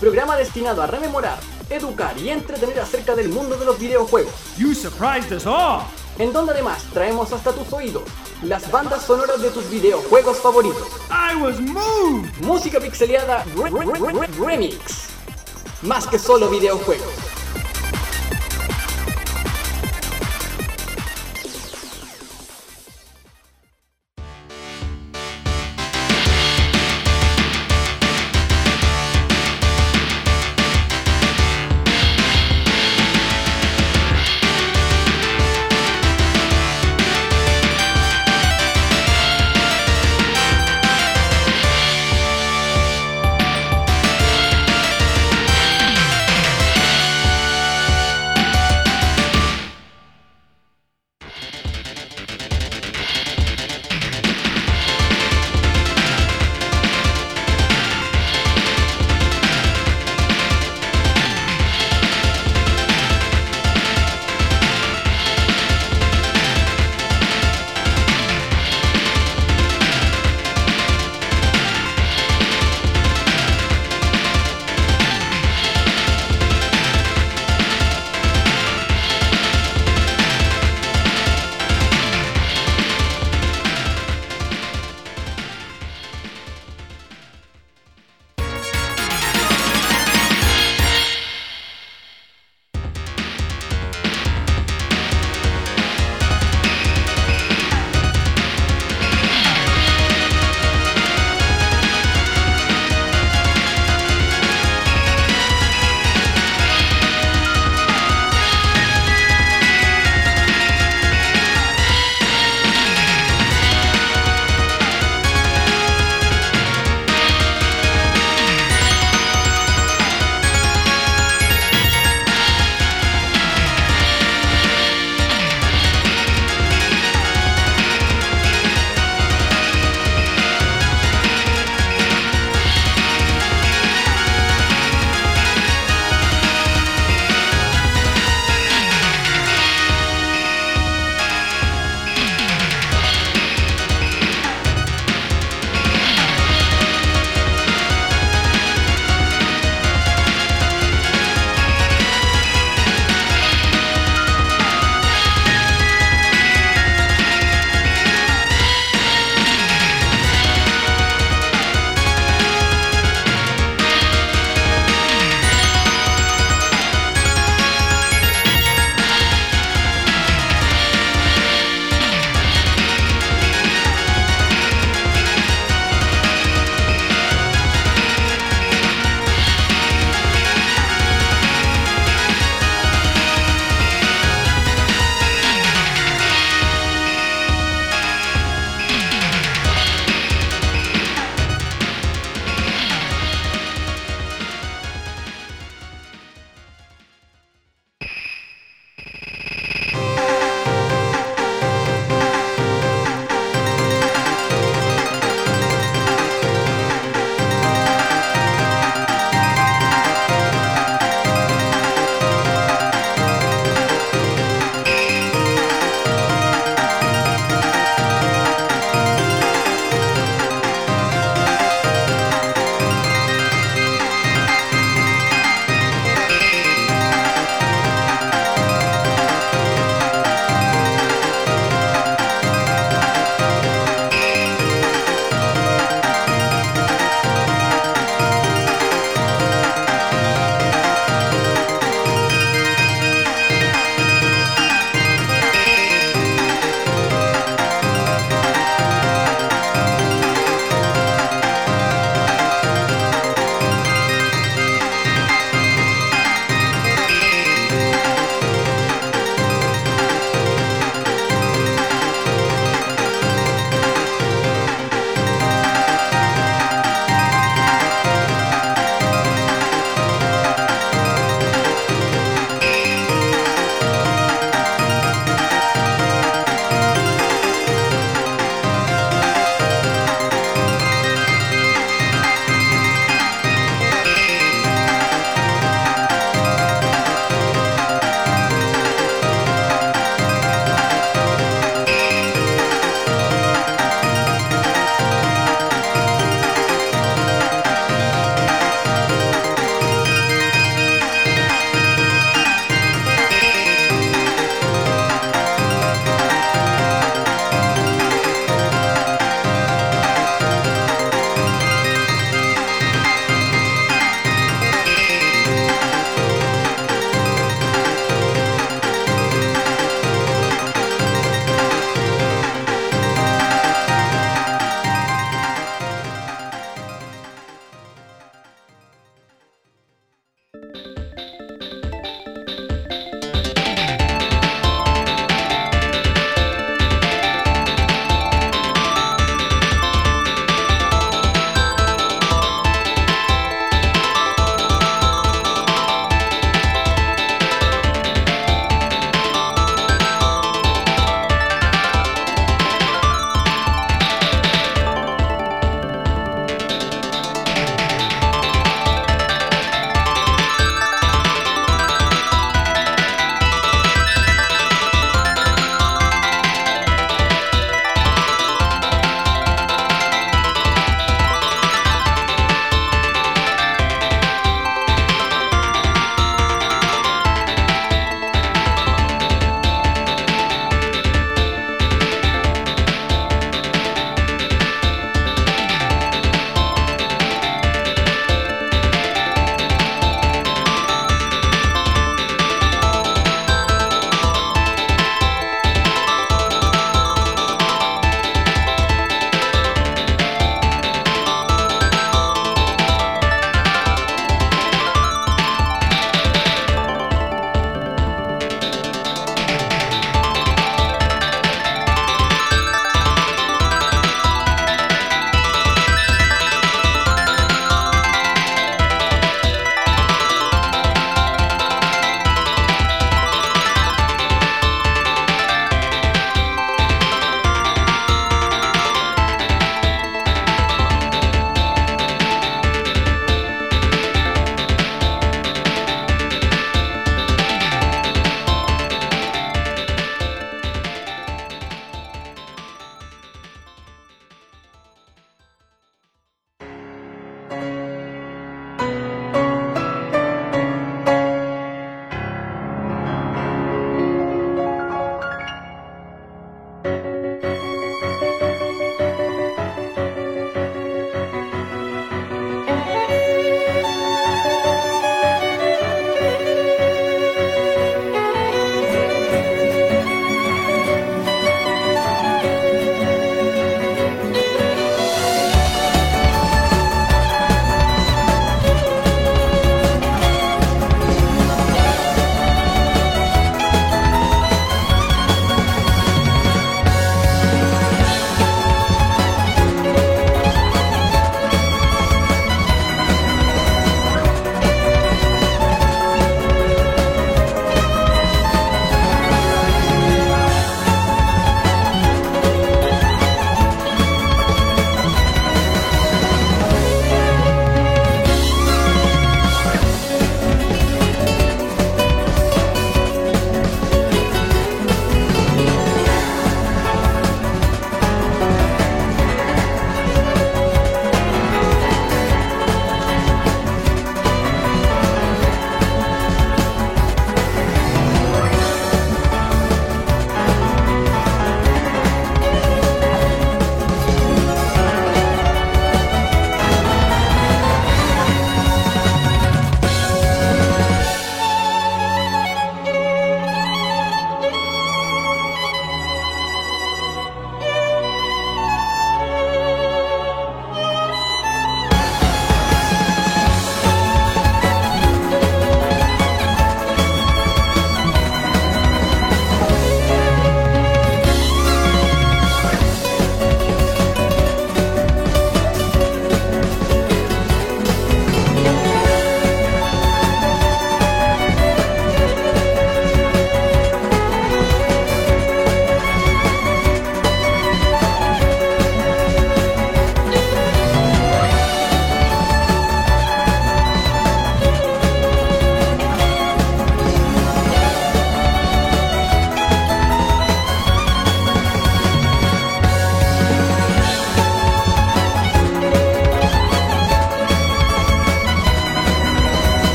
programa destinado a rememorar, educar y entretener acerca del mundo de los videojuegos, You surprised us all. en donde además traemos hasta tus oídos las bandas sonoras de tus videojuegos favoritos. I was moved. Música Pixeleada Re- Re- Re- Remix. Más que solo videojuegos.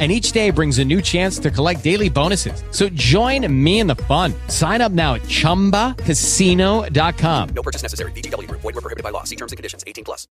and each day brings a new chance to collect daily bonuses. So join me in the fun. Sign up now at ChumbaCasino.com. No purchase necessary. VGW. Void were prohibited by law. See terms and conditions. 18 plus.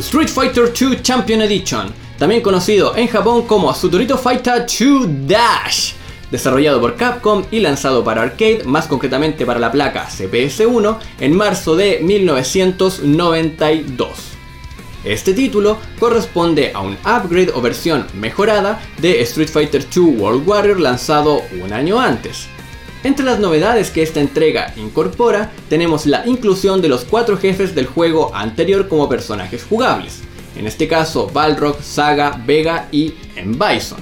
Street Fighter 2 Champion Edition, también conocido en Japón como Sutorito Fighter 2 Dash, desarrollado por Capcom y lanzado para arcade, más concretamente para la placa CPS-1, en marzo de 1992. Este título corresponde a un upgrade o versión mejorada de Street Fighter 2 World Warrior lanzado un año antes. Entre las novedades que esta entrega incorpora, tenemos la inclusión de los cuatro jefes del juego anterior como personajes jugables, en este caso Balrog, Saga, Vega y M. Bison.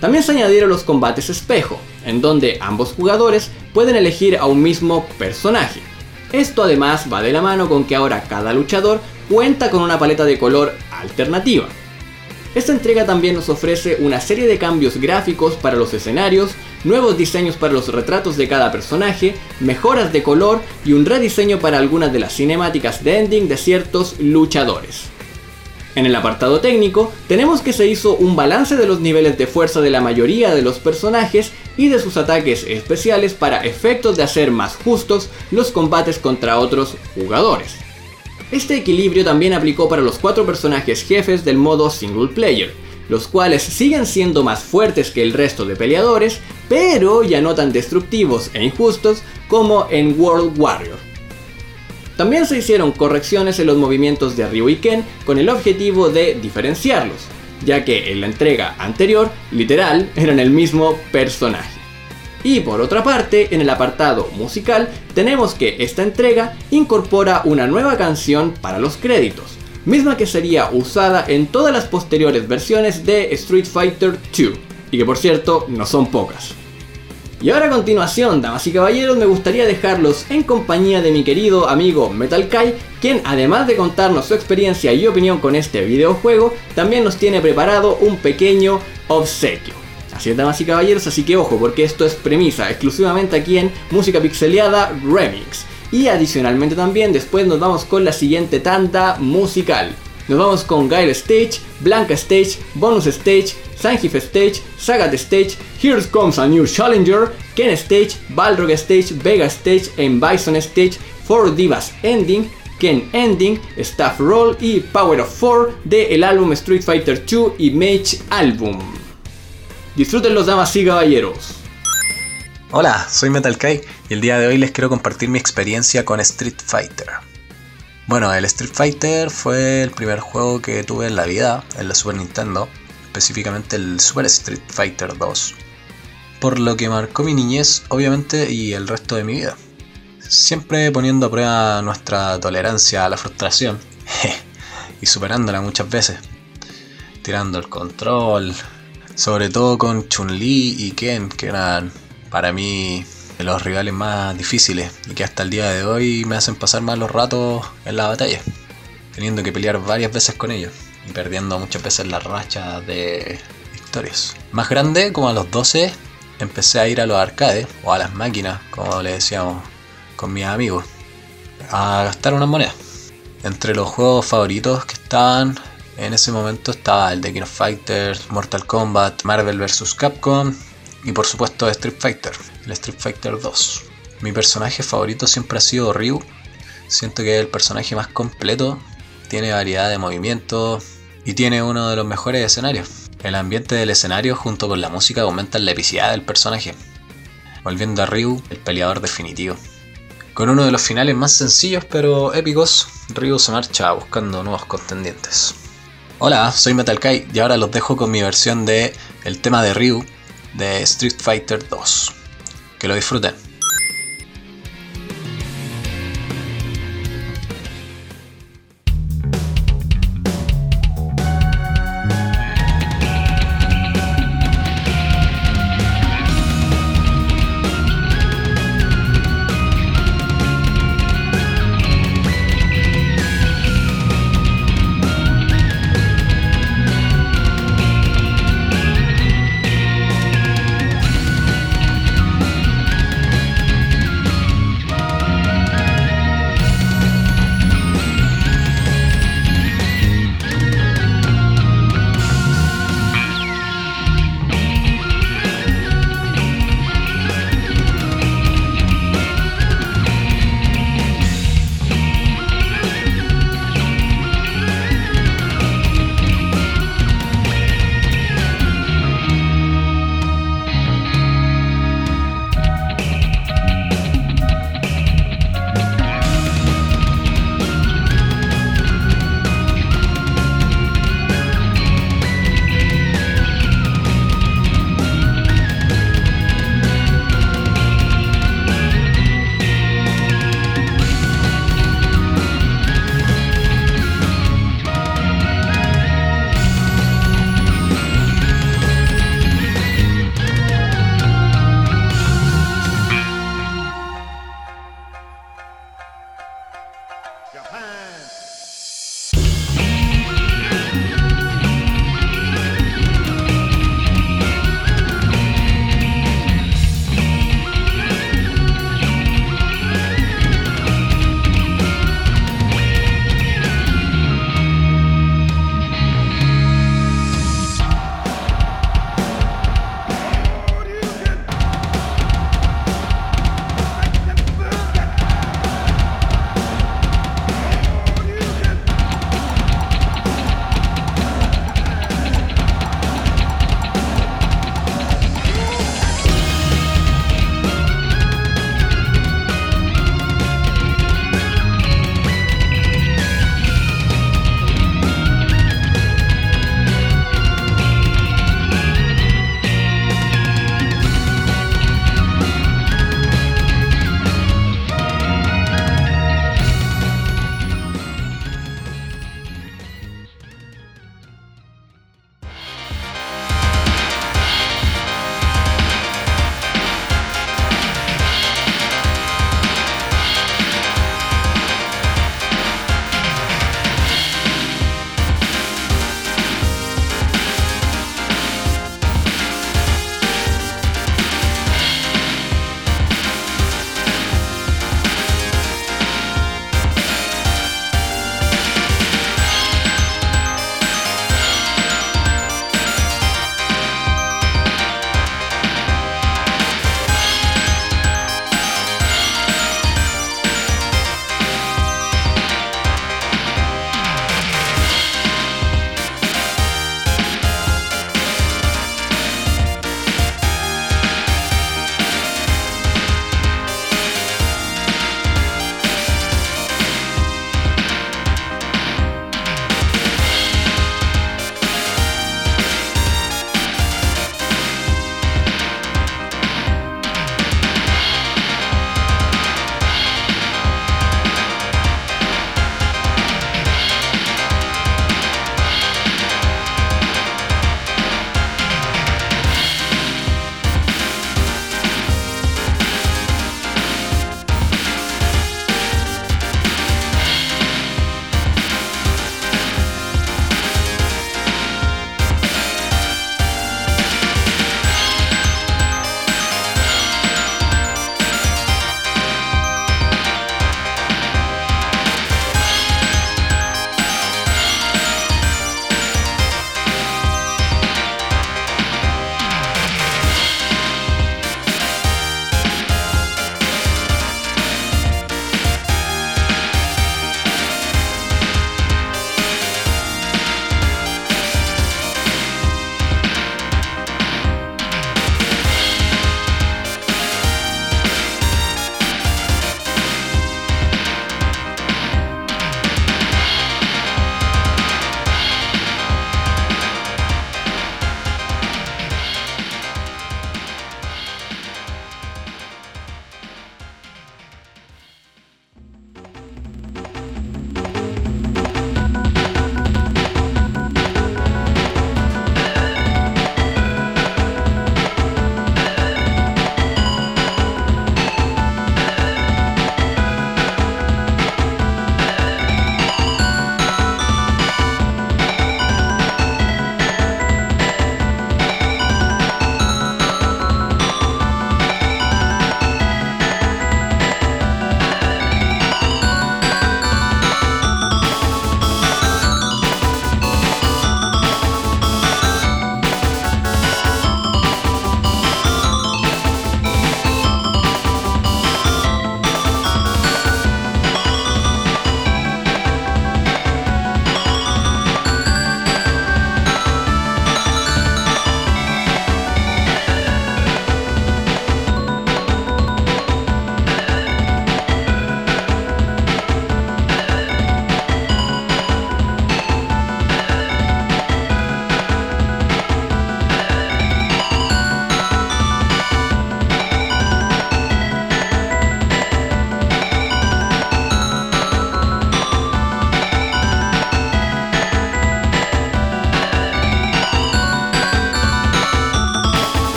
También se añadieron los combates espejo, en donde ambos jugadores pueden elegir a un mismo personaje. Esto además va de la mano con que ahora cada luchador cuenta con una paleta de color alternativa. Esta entrega también nos ofrece una serie de cambios gráficos para los escenarios, nuevos diseños para los retratos de cada personaje, mejoras de color y un rediseño para algunas de las cinemáticas de ending de ciertos luchadores. En el apartado técnico, tenemos que se hizo un balance de los niveles de fuerza de la mayoría de los personajes y de sus ataques especiales para efectos de hacer más justos los combates contra otros jugadores. Este equilibrio también aplicó para los cuatro personajes jefes del modo single player, los cuales siguen siendo más fuertes que el resto de peleadores, pero ya no tan destructivos e injustos como en World Warrior. También se hicieron correcciones en los movimientos de Ryu y Ken con el objetivo de diferenciarlos, ya que en la entrega anterior, literal, eran el mismo personaje. Y por otra parte, en el apartado musical, tenemos que esta entrega incorpora una nueva canción para los créditos, misma que sería usada en todas las posteriores versiones de Street Fighter 2, y que por cierto no son pocas. Y ahora a continuación, damas y caballeros, me gustaría dejarlos en compañía de mi querido amigo Metal Kai, quien además de contarnos su experiencia y opinión con este videojuego, también nos tiene preparado un pequeño obsequio. Así es, damas y caballeros, así que ojo, porque esto es premisa exclusivamente aquí en Música Pixeleada Remix. Y adicionalmente también después nos vamos con la siguiente tanda musical. Nos vamos con Guile Stage, Blanca Stage, Bonus Stage, Sanjif Stage, Sagat Stage, Here Comes a New Challenger, Ken Stage, Balrog Stage, Vega Stage, and Bison Stage, Four Divas Ending, Ken Ending, Staff Roll y Power of Four del álbum Street Fighter 2 Image Album. Disfruten los damas y caballeros. Hola, soy Metal Kai y el día de hoy les quiero compartir mi experiencia con Street Fighter. Bueno, el Street Fighter fue el primer juego que tuve en la vida, en la Super Nintendo, específicamente el Super Street Fighter 2. Por lo que marcó mi niñez, obviamente, y el resto de mi vida. Siempre poniendo a prueba nuestra tolerancia a la frustración y superándola muchas veces. Tirando el control, sobre todo con Chun-Li y Ken, que eran para mí los rivales más difíciles y que hasta el día de hoy me hacen pasar malos ratos en la batalla, teniendo que pelear varias veces con ellos y perdiendo muchas veces la racha de victorias. Más grande, como a los 12, empecé a ir a los arcades o a las máquinas, como le decíamos con mis amigos, a gastar unas monedas. Entre los juegos favoritos que estaban en ese momento estaba el de King of Fighters, Mortal Kombat, Marvel vs. Capcom y por supuesto Street Fighter, el Street Fighter 2. Mi personaje favorito siempre ha sido Ryu. Siento que es el personaje más completo tiene variedad de movimientos y tiene uno de los mejores escenarios. El ambiente del escenario junto con la música aumentan la epicidad del personaje, volviendo a Ryu el peleador definitivo. Con uno de los finales más sencillos pero épicos, Ryu se marcha buscando nuevos contendientes. Hola, soy Metal Kai y ahora los dejo con mi versión de el tema de Ryu de Street Fighter 2. Que lo disfruten.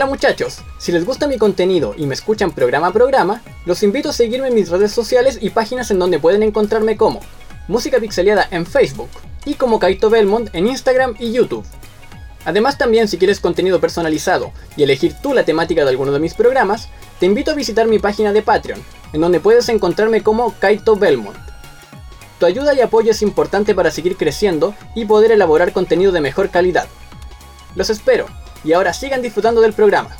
Hola muchachos, si les gusta mi contenido y me escuchan programa a programa, los invito a seguirme en mis redes sociales y páginas en donde pueden encontrarme como Música Pixeleada en Facebook y como Kaito Belmont en Instagram y YouTube. Además también si quieres contenido personalizado y elegir tú la temática de alguno de mis programas, te invito a visitar mi página de Patreon, en donde puedes encontrarme como Kaito Belmont. Tu ayuda y apoyo es importante para seguir creciendo y poder elaborar contenido de mejor calidad. Los espero, y ahora sigan disfrutando del programa.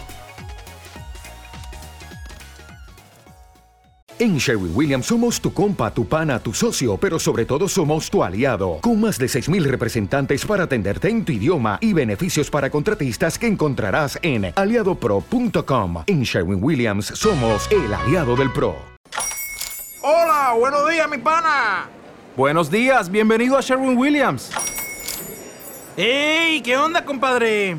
En Sherwin Williams somos tu compa, tu pana, tu socio, pero sobre todo somos tu aliado, con más de 6.000 representantes para atenderte en tu idioma y beneficios para contratistas que encontrarás en aliadopro.com. En Sherwin Williams somos el aliado del PRO. Hola, buenos días, mi pana. Buenos días, bienvenido a Sherwin Williams. ¡Ey! ¿Qué onda, compadre?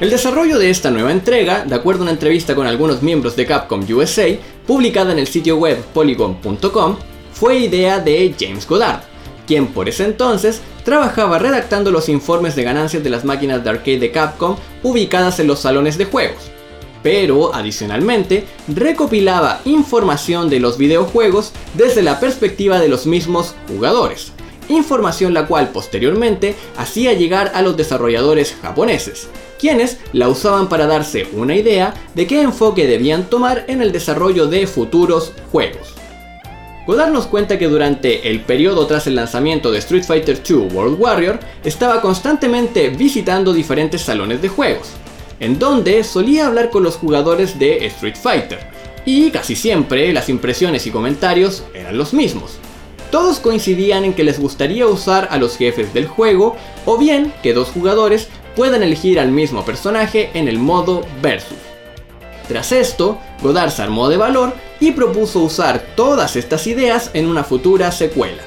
El desarrollo de esta nueva entrega, de acuerdo a una entrevista con algunos miembros de Capcom USA, publicada en el sitio web polygon.com, fue idea de James Goddard, quien por ese entonces trabajaba redactando los informes de ganancias de las máquinas de arcade de Capcom ubicadas en los salones de juegos. Pero, adicionalmente, recopilaba información de los videojuegos desde la perspectiva de los mismos jugadores, información la cual posteriormente hacía llegar a los desarrolladores japoneses, quienes la usaban para darse una idea de qué enfoque debían tomar en el desarrollo de futuros juegos. Godard nos cuenta que durante el periodo tras el lanzamiento de Street Fighter II World Warrior estaba constantemente visitando diferentes salones de juegos, en donde solía hablar con los jugadores de Street Fighter, y casi siempre las impresiones y comentarios eran los mismos. Todos coincidían en que les gustaría usar a los jefes del juego, o bien que dos jugadores puedan elegir al mismo personaje en el modo versus. Tras esto, Godard se armó de valor y propuso usar todas estas ideas en una futura secuela.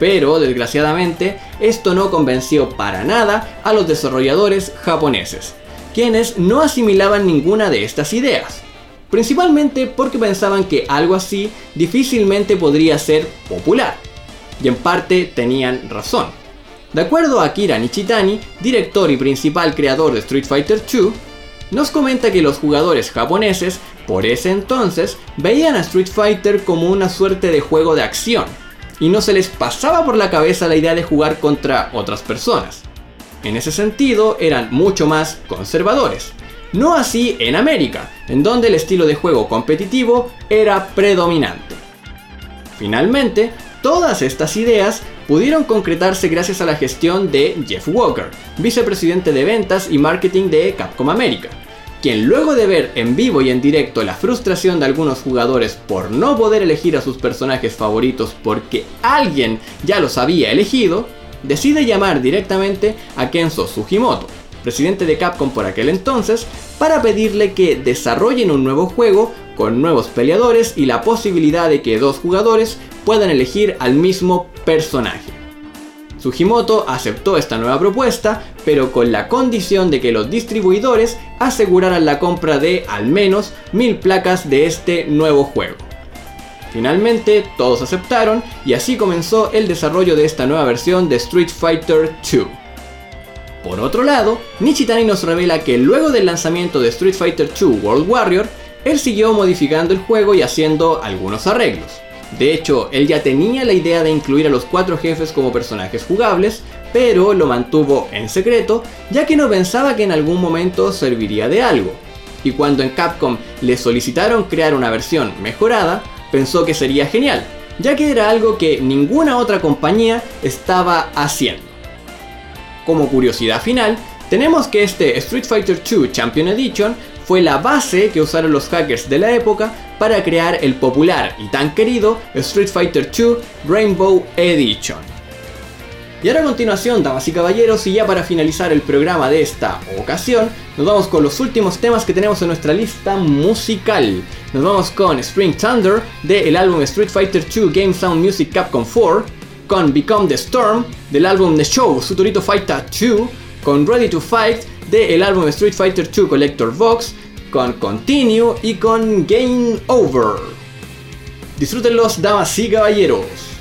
Pero, desgraciadamente, esto no convenció para nada a los desarrolladores japoneses, quienes no asimilaban ninguna de estas ideas, principalmente porque pensaban que algo así difícilmente podría ser popular, y en parte tenían razón. De acuerdo a Akira Nichitani, director y principal creador de Street Fighter II, nos comenta que los jugadores japoneses, por ese entonces, veían a Street Fighter como una suerte de juego de acción, y no se les pasaba por la cabeza la idea de jugar contra otras personas. En ese sentido, eran mucho más conservadores. No así en América, en donde el estilo de juego competitivo era predominante. Finalmente, todas estas ideas pudieron concretarse gracias a la gestión de Jeff Walker, vicepresidente de ventas y marketing de Capcom América, quien luego de ver en vivo y en directo la frustración de algunos jugadores por no poder elegir a sus personajes favoritos porque alguien ya los había elegido, decide llamar directamente a Kenzo Sugimoto, presidente de Capcom por aquel entonces, para pedirle que desarrollen un nuevo juego con nuevos peleadores y la posibilidad de que dos jugadores puedan elegir al mismo personaje. Sugimoto aceptó esta nueva propuesta, pero con la condición de que los distribuidores aseguraran la compra de al menos mil placas de este nuevo juego. Finalmente, todos aceptaron y así comenzó el desarrollo de esta nueva versión de Street Fighter II. Por otro lado, Nichitani nos revela que luego del lanzamiento de Street Fighter II World Warrior, él siguió modificando el juego y haciendo algunos arreglos. De hecho, él ya tenía la idea de incluir a los cuatro jefes como personajes jugables, pero lo mantuvo en secreto, ya que no pensaba que en algún momento serviría de algo. Y cuando en Capcom le solicitaron crear una versión mejorada, pensó que sería genial, ya que era algo que ninguna otra compañía estaba haciendo. Como curiosidad final, tenemos que este Street Fighter II Champion Edition fue la base que usaron los hackers de la época para crear el popular y tan querido Street Fighter II Rainbow Edition. Y ahora a continuación, damas y caballeros, y ya para finalizar el programa de esta ocasión, nos vamos con los últimos temas que tenemos en nuestra lista musical. Nos vamos con Spring Thunder del álbum Street Fighter II Game Sound Music Capcom 4, con Become the Storm del álbum The Show Sutorito Fighter 2, con Ready to Fight del álbum Street Fighter II Collector Box, con Continue y con Game Over. Disfrútenlos, damas y caballeros.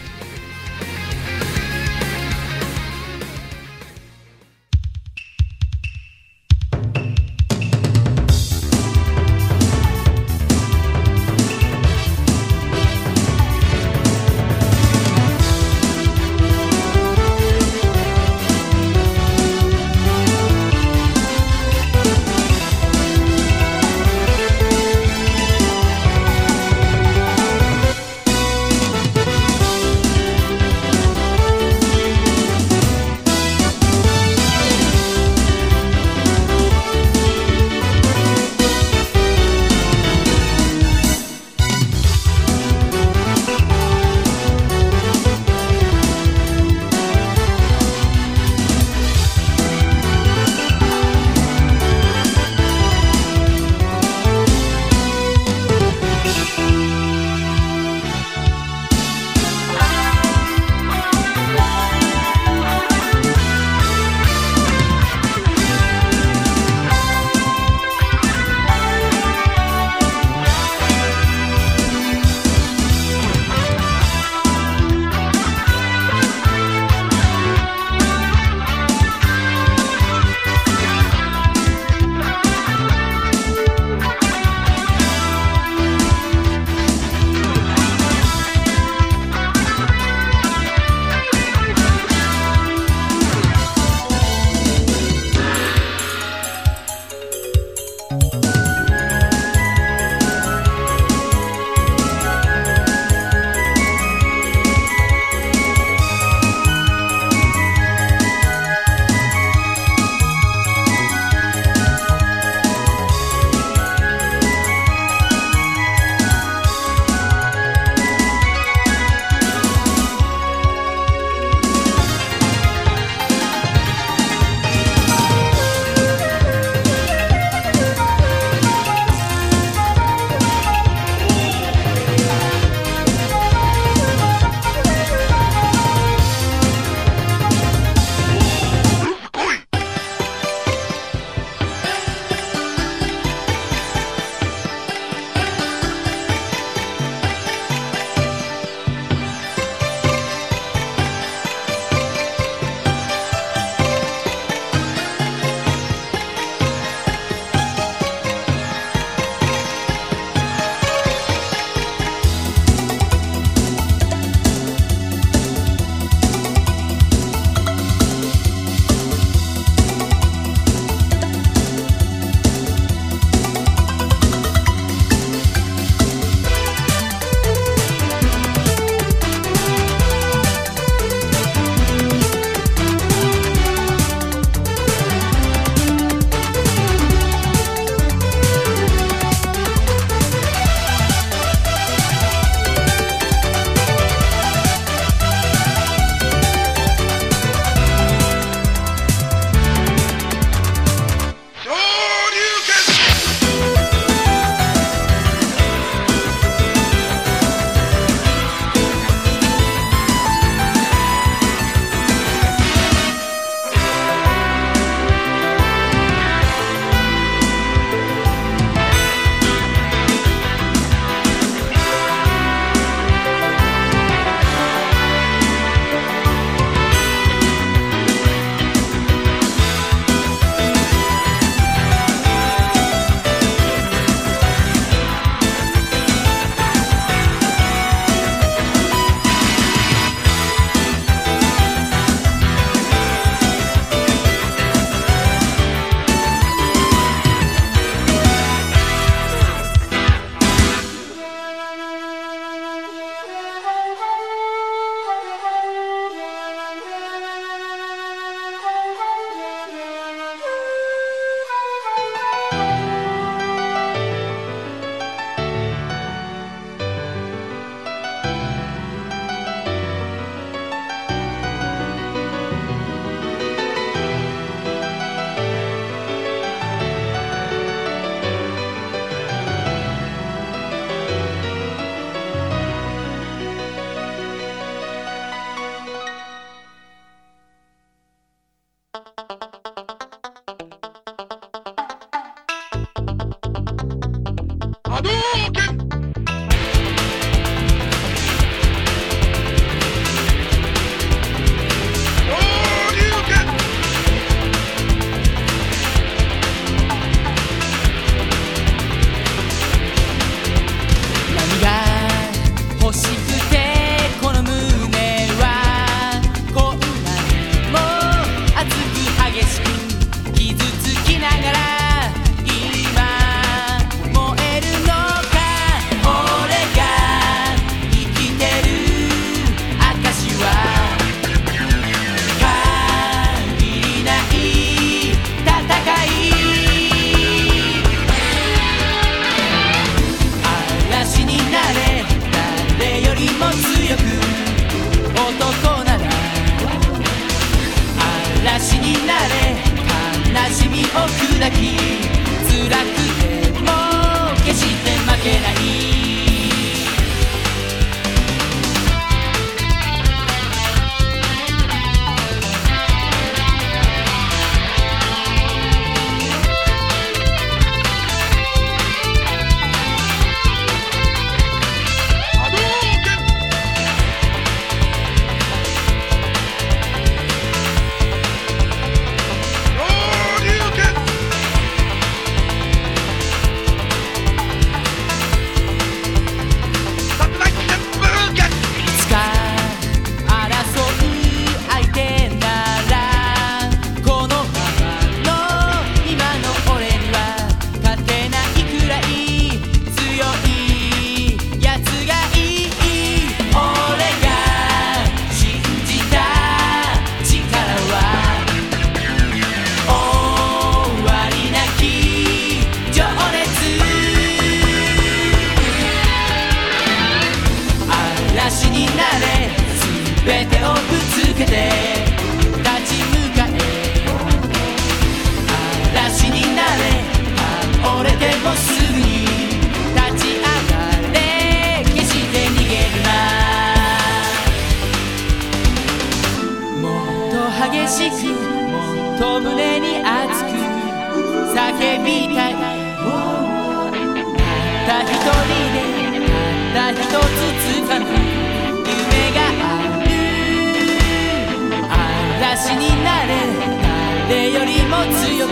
誰よりも強く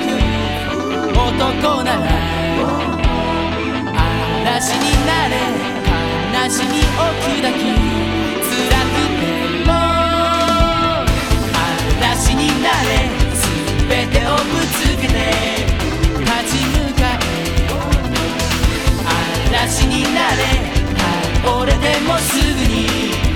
男なら嵐になれ悲しみを砕き辛くても嵐になれ全てをぶつけて立ち向かえ嵐になれ折れてもすぐに